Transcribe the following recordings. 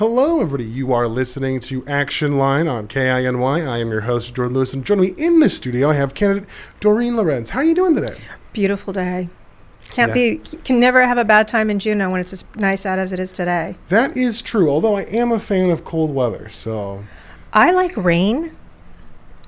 Hello, everybody. You are listening to Action Line on KINY. I am your host, Jordan Lewis, and joining me in the studio, I have candidate Dorene Lorenz. How are you doing today? Beautiful day. Can't Yeah. be, can never have a bad time in Juneau when it's as nice out as it is today. That is true, although I am a fan of cold weather, so I like rain.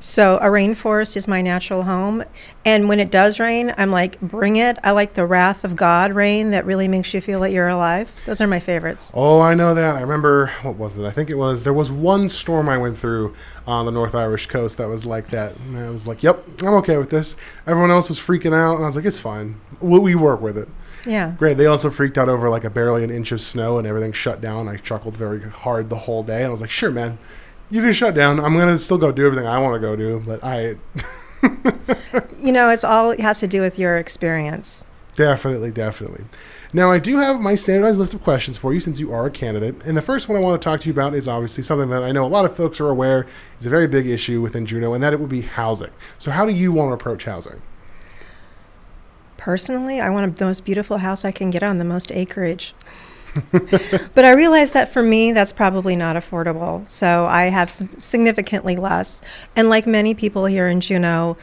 So a rainforest is my natural home. And when it does rain, I'm like, bring it. I like the wrath of God rain that really makes you feel that you're alive. Those are my favorites. Oh, I know that. I remember what was it? I think it was there was one storm I went through on the North Irish coast that was like that. And I was like, "Yep, I'm okay with this." Everyone else was freaking out, and I was like, "It's fine. We, we work with it." Yeah. Great. They also freaked out over like a barely an inch of snow and everything shut down. I chuckled very hard the whole day, and I was like, "Sure, man, you can shut down. I'm gonna still go do everything I want to go do." But I You know, it's all it has to do with your experience. Definitely, definitely. Now, I do have my standardized list of questions for you since you are a candidate. And the first one I want to talk to you about is obviously something that I know a lot of folks are aware is a very big issue within Juneau, and that it would be housing. So, how do you want to approach housing? Personally, I want the most beautiful house I can get on the most acreage. but I realize that for me, that's probably not affordable. So I have significantly less. And like many people here in Juneau,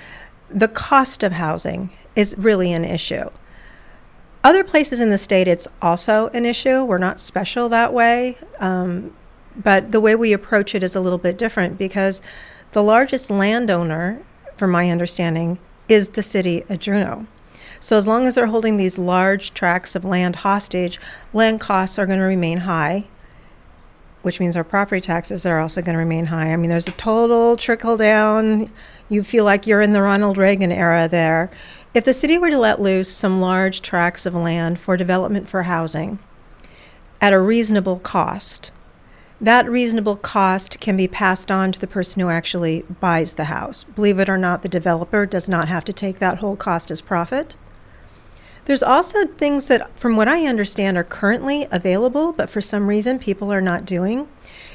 the cost of housing is really an issue. Other places in the state, it's also an issue. We're not special that way. Um, but the way we approach it is a little bit different because the largest landowner, from my understanding, is the city of Juneau. So as long as they're holding these large tracts of land hostage, land costs are going to remain high, which means our property taxes are also going to remain high. I mean, there's a total trickle down. You feel like you're in the Ronald Reagan era there. If the city were to let loose some large tracts of land for development for housing at a reasonable cost, that reasonable cost can be passed on to the person who actually buys the house. Believe it or not, the developer does not have to take that whole cost as profit. There's also things that, from what I understand, are currently available, but for some reason people are not doing.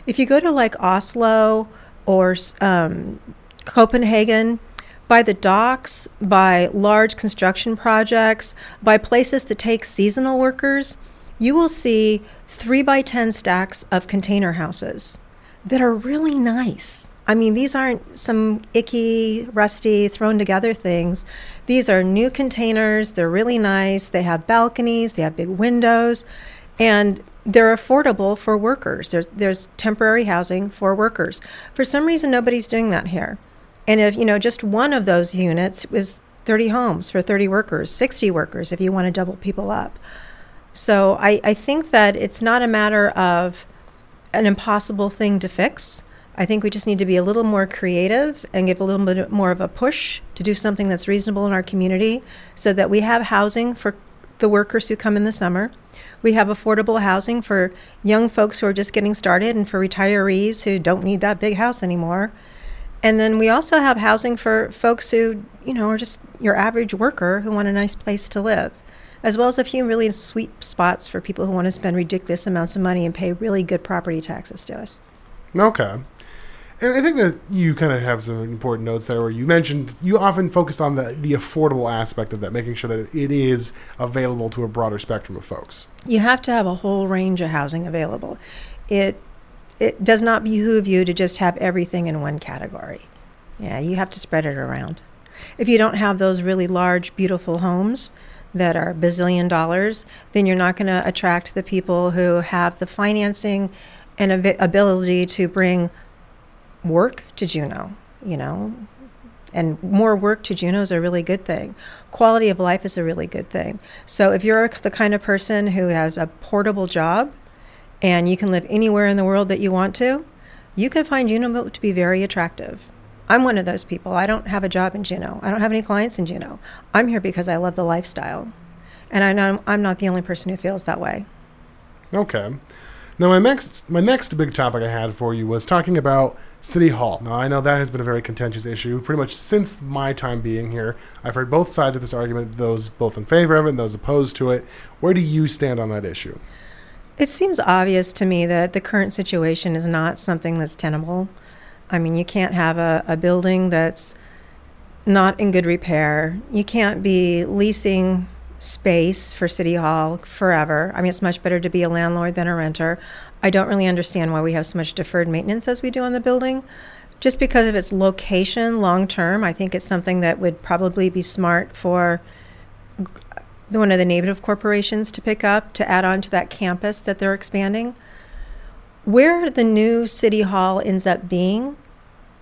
If you go to like Oslo or um, Copenhagen, by the docks, by large construction projects, by places that take seasonal workers, you will see three by 10 stacks of container houses that are really nice. I mean, these aren't some icky, rusty, thrown together things. These are new containers. They're really nice. They have balconies, they have big windows, and they're affordable for workers. There's, there's temporary housing for workers. For some reason, nobody's doing that here. And if, you know, just one of those units was 30 homes for 30 workers, 60 workers if you want to double people up. So I, I think that it's not a matter of an impossible thing to fix. I think we just need to be a little more creative and give a little bit more of a push to do something that's reasonable in our community so that we have housing for the workers who come in the summer. We have affordable housing for young folks who are just getting started and for retirees who don't need that big house anymore. And then we also have housing for folks who, you know, are just your average worker who want a nice place to live, as well as a few really sweet spots for people who want to spend ridiculous amounts of money and pay really good property taxes to us. Okay. And I think that you kind of have some important notes there where you mentioned you often focus on the, the affordable aspect of that, making sure that it is available to a broader spectrum of folks. You have to have a whole range of housing available. It it does not behoove you to just have everything in one category. Yeah, you have to spread it around. If you don't have those really large, beautiful homes that are bazillion dollars, then you're not going to attract the people who have the financing and ability to bring work to Juneau, you know. And more work to Juneau is a really good thing. Quality of life is a really good thing. So if you're the kind of person who has a portable job and you can live anywhere in the world that you want to, you can find Juneau to be very attractive. I'm one of those people. I don't have a job in Juneau. I don't have any clients in Juneau. I'm here because I love the lifestyle. And I know I'm not the only person who feels that way. Okay. Now, my next my next big topic I had for you was talking about City Hall. Now, I know that has been a very contentious issue pretty much since my time being here. I've heard both sides of this argument, those both in favor of it and those opposed to it. Where do you stand on that issue? It seems obvious to me that the current situation is not something that's tenable. I mean, you can't have a, a building that's not in good repair. You can't be leasing space for City Hall forever. I mean, it's much better to be a landlord than a renter. I don't really understand why we have so much deferred maintenance as we do on the building. Just because of its location long term, I think it's something that would probably be smart for one of the native corporations to pick up to add on to that campus that they're expanding. Where the new city hall ends up being,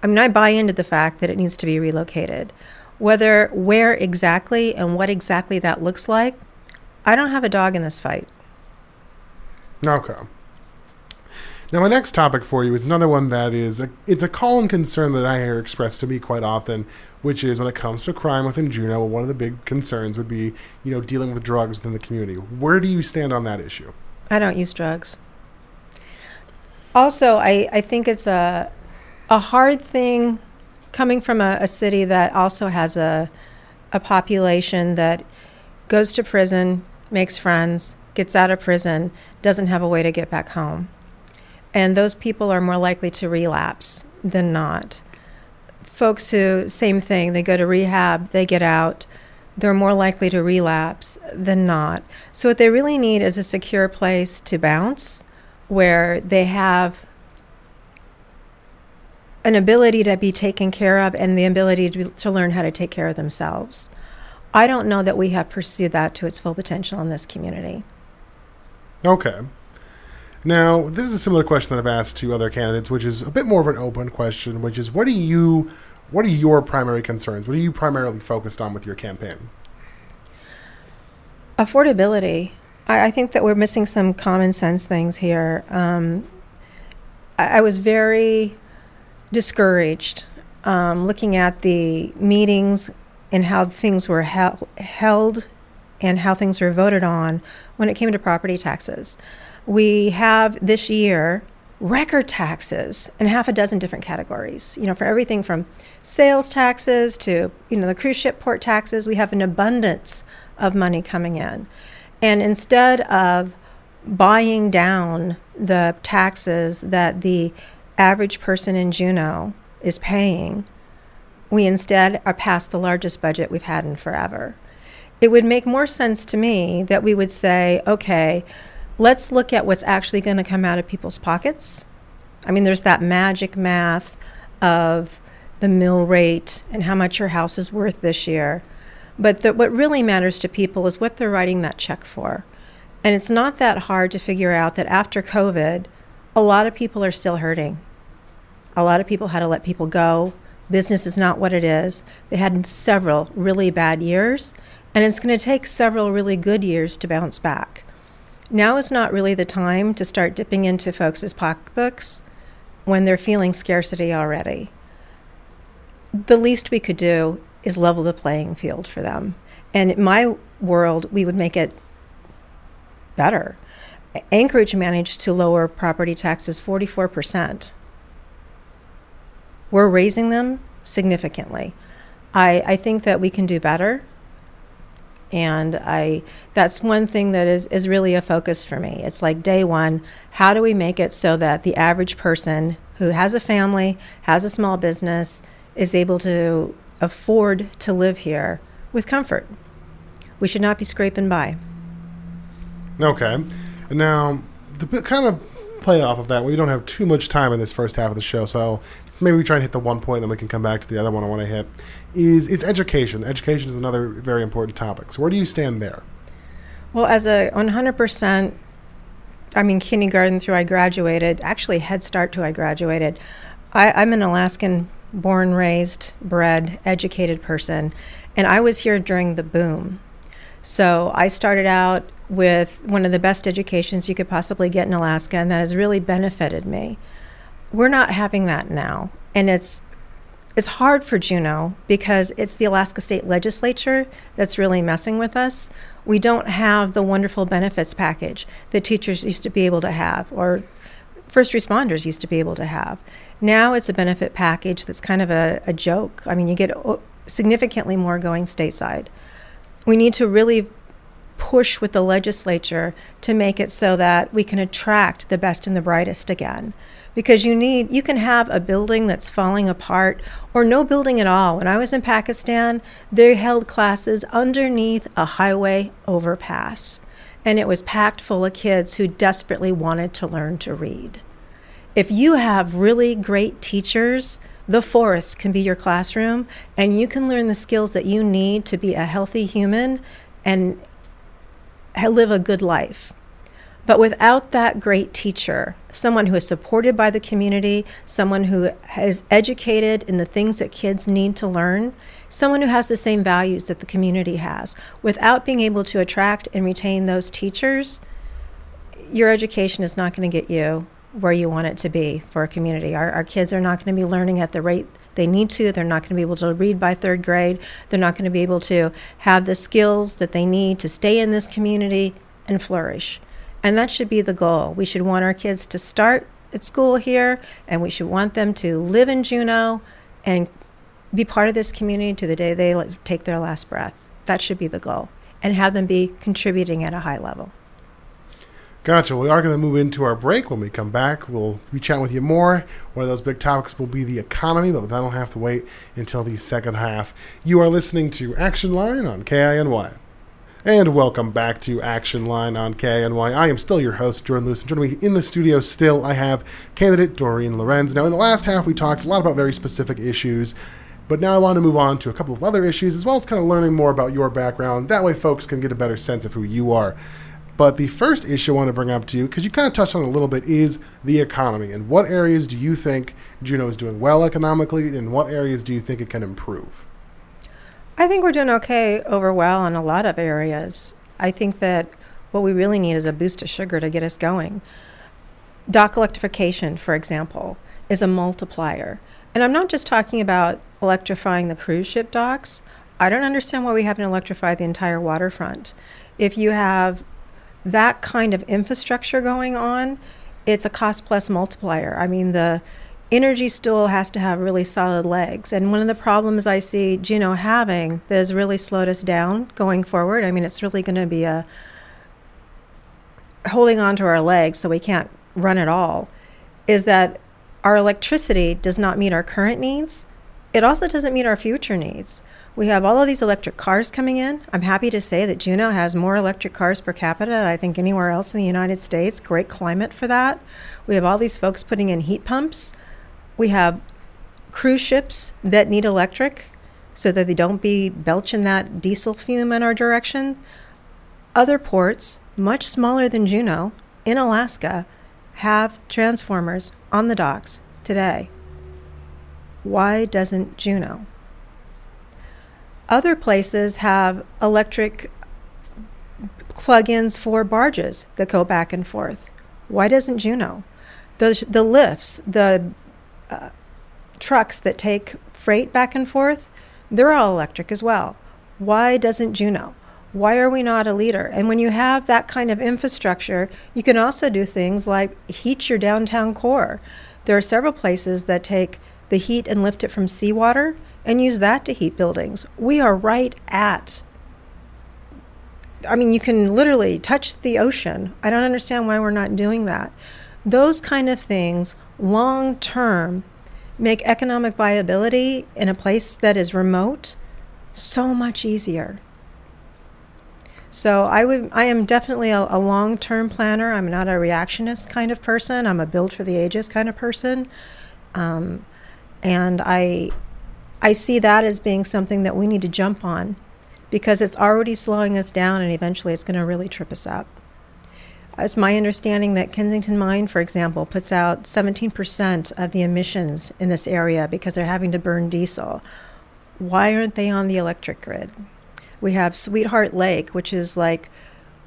I mean, I buy into the fact that it needs to be relocated. Whether where exactly and what exactly that looks like, I don't have a dog in this fight. Okay. Now, my next topic for you is another one that is a, it's a common concern that I hear expressed to me quite often, which is when it comes to crime within Juneau. One of the big concerns would be, you know, dealing with drugs within the community. Where do you stand on that issue? I don't use drugs. Also, I, I think it's a a hard thing coming from a, a city that also has a a population that goes to prison, makes friends, gets out of prison, doesn't have a way to get back home. And those people are more likely to relapse than not. Folks who, same thing, they go to rehab, they get out, they're more likely to relapse than not. So, what they really need is a secure place to bounce where they have an ability to be taken care of and the ability to, to learn how to take care of themselves. I don't know that we have pursued that to its full potential in this community. Okay. Now, this is a similar question that I've asked to other candidates, which is a bit more of an open question, which is what do you what are your primary concerns? What are you primarily focused on with your campaign? Affordability. I, I think that we're missing some common sense things here. Um, I, I was very discouraged um, looking at the meetings and how things were hel- held and how things were voted on when it came to property taxes. We have this year record taxes in half a dozen different categories. You know, for everything from sales taxes to, you know, the cruise ship port taxes, we have an abundance of money coming in. And instead of buying down the taxes that the average person in Juneau is paying, we instead are past the largest budget we've had in forever. It would make more sense to me that we would say, okay, let's look at what's actually going to come out of people's pockets. I mean, there's that magic math of the mill rate and how much your house is worth this year. But the, what really matters to people is what they're writing that check for. And it's not that hard to figure out that after COVID, a lot of people are still hurting. A lot of people had to let people go. Business is not what it is. They had several really bad years, and it's going to take several really good years to bounce back. Now is not really the time to start dipping into folks' pocketbooks when they're feeling scarcity already. The least we could do is level the playing field for them. And in my world, we would make it better. Anchorage managed to lower property taxes 44%. We're raising them significantly. I, I think that we can do better. And I that's one thing that is, is really a focus for me. It's like day one, how do we make it so that the average person who has a family, has a small business, is able to afford to live here with comfort? We should not be scraping by. Okay. Now, to kind of play off of that, we don't have too much time in this first half of the show, so maybe we try and hit the one point, then we can come back to the other one I want to hit. Is is education? Education is another very important topic. So where do you stand there? Well, as a 100%, I mean, kindergarten through I graduated, actually Head Start to I graduated. I, I'm an Alaskan born, raised, bred, educated person, and I was here during the boom. So I started out with one of the best educations you could possibly get in Alaska, and that has really benefited me. We're not having that now, and it's it's hard for Juneau because it's the Alaska State Legislature that's really messing with us. We don't have the wonderful benefits package that teachers used to be able to have or first responders used to be able to have. Now it's a benefit package that's kind of a, a joke. I mean, you get significantly more going stateside. We need to really push with the legislature to make it so that we can attract the best and the brightest again. Because you need you can have a building that's falling apart or no building at all. When i was in pakistan they held classes underneath a highway overpass. And it was packed full of kids who desperately wanted to learn to read. If you have really great teachers, the forest can be your classroom, and you can learn the skills that you need to be a healthy human and live a good life. But without that great teacher, someone who is supported by the community, someone who is educated in the things that kids need to learn, someone who has the same values that the community has, without being able to attract and retain those teachers, your education is not going to get you where you want it to be for a community. Our, our kids are not going to be learning at the rate they need to. They're not going to be able to read by third grade. They're not going to be able to have the skills that they need to stay in this community and flourish. And that should be the goal. We should want our kids to start at school here, and we should want them to live in Juneau and be part of this community to the day they take their last breath. That should be the goal, and have them be contributing at a high level. Gotcha. We are going to move into our break. When we come back, we'll be chatting with you more. One of those big topics will be the economy, but that'll have to wait until the second half. You are listening to Action Line on KINY. And welcome back to Action Line on KINY. I am still your host, Jordan Lewis. And joining me in the studio still, I have candidate Dorene Lorenz. Now, in the last half, we talked a lot about very specific issues, but now I want to move on to a couple of other issues, as well as kind of learning more about your background. That way, folks can get a better sense of who you are. But the first issue I want to bring up to you, because you kind of touched on it a little bit, is the economy. And what areas do you think Juneau is doing well economically, and what areas do you think it can improve? I think we're doing okay over well in a lot of areas. I think that what we really need is a boost of sugar to get us going. Dock electrification, for example, is a multiplier. And I'm not just talking about electrifying the cruise ship docks. I don't understand why we haven't electrified the entire waterfront. If you have that kind of infrastructure going on, it's a cost plus multiplier. I mean, the energy still has to have really solid legs. And one of the problems I see Juneau having that has really slowed us down going forward, I mean, it's really going to be a holding on to our legs so we can't run at all, is that our electricity does not meet our current needs. It also doesn't meet our future needs. We have all of these electric cars coming in. I'm happy to say that Juneau has more electric cars per capita, I think, anywhere else in the United States. Great climate for that. We have all these folks putting in heat pumps we have cruise ships that need electric so that they don't be belching that diesel fume in our direction. Other ports, much smaller than Juneau, in Alaska, have transformers on the docks today. Why doesn't Juneau? Other places have electric plug ins for barges that go back and forth. Why doesn't Juneau? The, the lifts, the uh, trucks that take freight back and forth, they're all electric as well. Why doesn't Juneau? Why are we not a leader? And when you have that kind of infrastructure, you can also do things like heat your downtown core. There are several places that take the heat and lift it from seawater and use that to heat buildings. We are right at I mean, you can literally touch the ocean. I don't understand why we're not doing that. Those kind of things long term make economic viability in a place that is remote so much easier. So I would I am definitely a, a long term planner. I'm not a reactionist kind of person. I'm a build for the ages kind of person. Um, and I I see that as being something that we need to jump on because it's already slowing us down and eventually it's going to really trip us up. It's my understanding that Kensington Mine, for example, puts out 17% of the emissions in this area because they're having to burn diesel. Why aren't they on the electric grid? We have Sweetheart Lake, which is like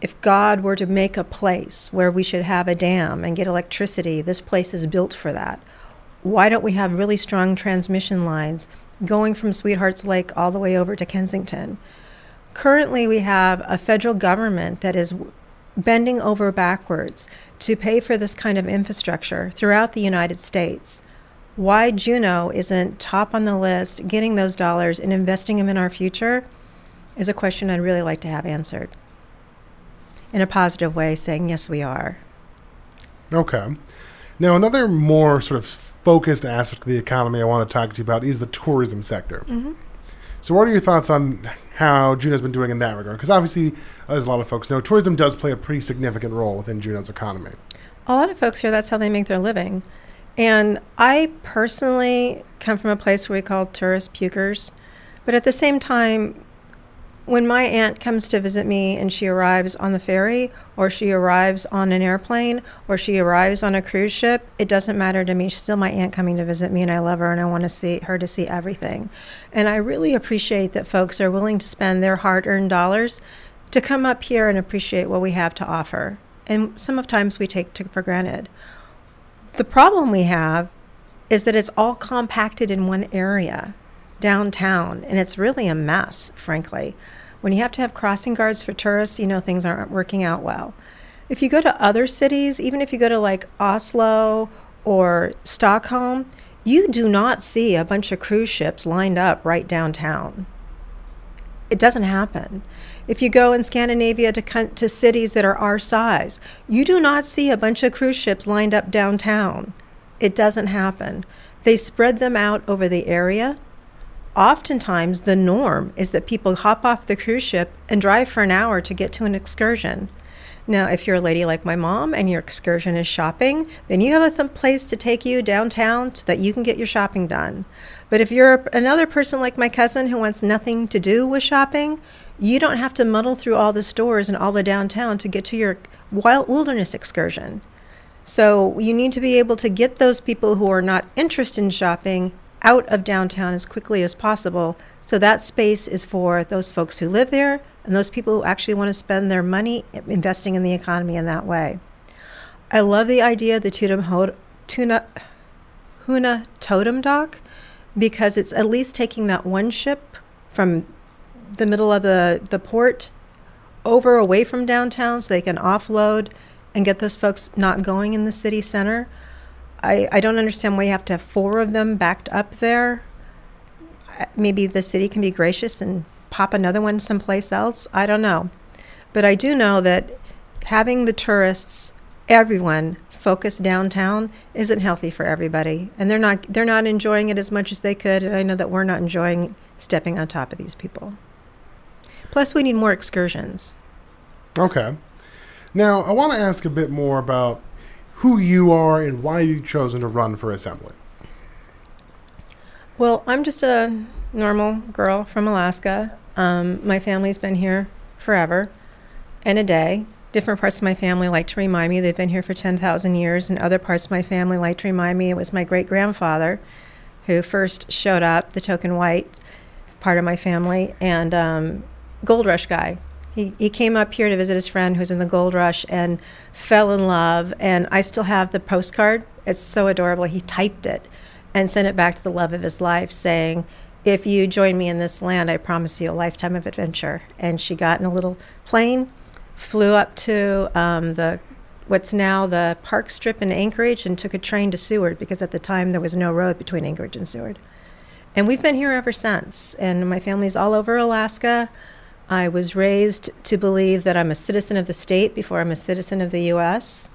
if God were to make a place where we should have a dam and get electricity, this place is built for that. Why don't we have really strong transmission lines going from Sweetheart's Lake all the way over to Kensington? Currently, we have a federal government that is bending over backwards to pay for this kind of infrastructure throughout the United States. Why Juneau isn't top on the list, getting those dollars and investing them in our future, is a question I'd really like to have answered in a positive way, saying, yes, we are. Okay. Now, another more sort of focused aspect of the economy I want to talk to you about is the tourism sector. Mm-hmm. So, what are your thoughts on how Juneau's been doing in that regard? Because obviously, as a lot of folks know, tourism does play a pretty significant role within Juneau's economy. A lot of folks here, that's how they make their living. And I personally come from a place where we call tourist pukers. But at the same time, when my aunt comes to visit me and she arrives on the ferry or she arrives on an airplane or she arrives on a cruise ship, it doesn't matter to me. She's still my aunt coming to visit me and I love her and I want to see her to see everything. And I really appreciate that folks are willing to spend their hard-earned dollars to come up here and appreciate what we have to offer. And some of times we take for granted. The problem we have is that it's all compacted in one area downtown, and it's really a mess, frankly. When you have to have crossing guards for tourists, you know things aren't working out well. If you go to other cities, even if you go to like Oslo or Stockholm, you do not see a bunch of cruise ships lined up right downtown. It doesn't happen. If you go in Scandinavia to, to cities that are our size, you do not see a bunch of cruise ships lined up downtown. It doesn't happen. They spread them out over the area oftentimes the norm is that people hop off the cruise ship and drive for an hour to get to an excursion. Now, if you're a lady like my mom and your excursion is shopping, then you have a th- place to take you downtown so that you can get your shopping done. But if you're another person like my cousin who wants nothing to do with shopping, you don't have to muddle through all the stores and all the downtown to get to your wild wilderness excursion. So you need to be able to get those people who are not interested in shopping out of downtown as quickly as possible. So that space is for those folks who live there and those people who actually want to spend their money investing in the economy in that way. I love the idea of the Tudum Tuna, Huna Totem Dock because it's at least taking that one ship from the middle of the, the port over away from downtown so they can offload and get those folks not going in the city center. I, I don't understand why you have to have four of them backed up there. Maybe the city can be gracious and pop another one someplace else. I don't know. But I do know that having the tourists, everyone, focus downtown isn't healthy for everybody. And they're not they're not enjoying it as much as they could. And I know that we're not enjoying stepping on top of these people. Plus we need more excursions. Okay. Now I want to ask a bit more about who you are and why you've chosen to run for assembly. Well, I'm just a normal girl from Alaska. Um, my family's been here forever and a day. Different parts of my family like to remind me they've been here for 10,000 years, and other parts of my family like to remind me it was my great grandfather who first showed up, the token white part of my family, and um, Gold Rush guy. He, he came up here to visit his friend who's in the gold rush and fell in love. And I still have the postcard. It's so adorable. He typed it and sent it back to the love of his life, saying, If you join me in this land, I promise you a lifetime of adventure. And she got in a little plane, flew up to um, the what's now the park strip in Anchorage and took a train to Seward because at the time there was no road between Anchorage and Seward. And we've been here ever since. And my family's all over Alaska. I was raised to believe that I'm a citizen of the state before I'm a citizen of the U.S.,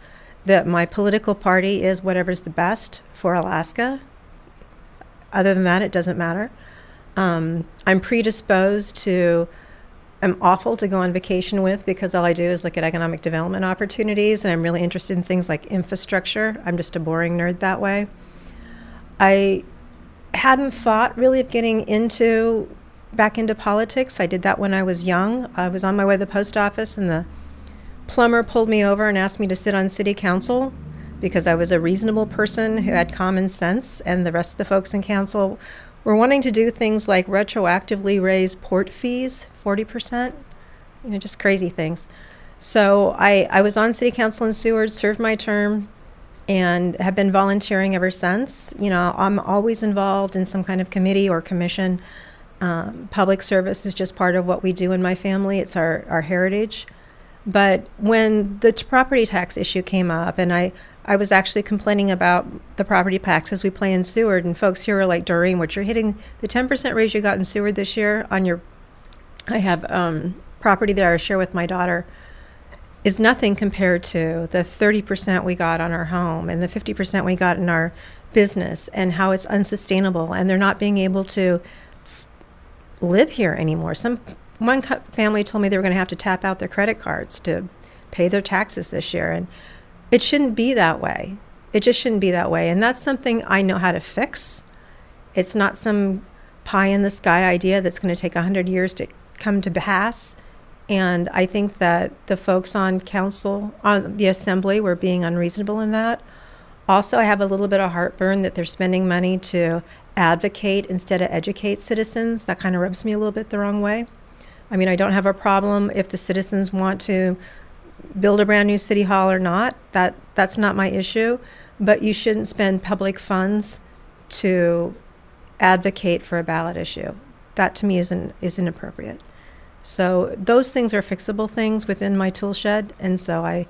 that my political party is whatever's the best for Alaska. Other than that, it doesn't matter. Um, I'm predisposed to, I'm awful to go on vacation with because all I do is look at economic development opportunities and I'm really interested in things like infrastructure. I'm just a boring nerd that way. I hadn't thought really of getting into back into politics. I did that when I was young. I was on my way to the post office, and the plumber pulled me over and asked me to sit on city council because I was a reasonable person who had common sense, and the rest of the folks in council were wanting to do things like retroactively raise port fees 40%, you know, just crazy things. So I, I was on city council in Seward, served my term, and have been volunteering ever since. You know, I'm always involved in some kind of committee or commission um, public service is just part of what we do in my family. It's our, our heritage. But when the t- property tax issue came up, and I, I was actually complaining about the property tax as we play in Seward, and folks here are like, Dorene, what you're hitting the 10% raise you got in Seward this year on your, I have um, property there I share with my daughter, is nothing compared to the 30% we got on our home and the 50% we got in our business and how it's unsustainable, and they're not being able to live here anymore. Some one family told me they were going to have to tap out their credit cards to pay their taxes this year, and it shouldn't be that way. It just shouldn't be that way, and that's something I know how to fix. It's not some pie in the sky idea that's going to take 100 years to come to pass. And I think that the folks on council, on the assembly, were being unreasonable in that. Also, I have a little bit of heartburn that they're spending money to advocate instead of educate citizens. That kind of rubs me a little bit the wrong way. I mean, I don't have a problem if the citizens want to build a brand new city hall or not. That that's not my issue. But you shouldn't spend public funds to advocate for a ballot issue. That to me is is inappropriate. So those things are fixable things within my tool shed, and so I,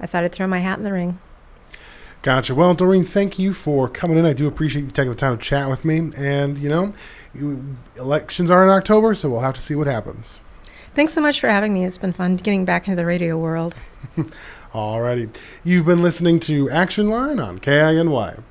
I thought I'd throw my hat in the ring. Gotcha. Well, Dorene, thank you for coming in. I do appreciate you taking the time to chat with me. And, you know, elections are in October, so we'll have to see what happens. Thanks so much for having me. It's been fun getting back into the radio world. Alrighty. You've been listening to Action Line on KINY.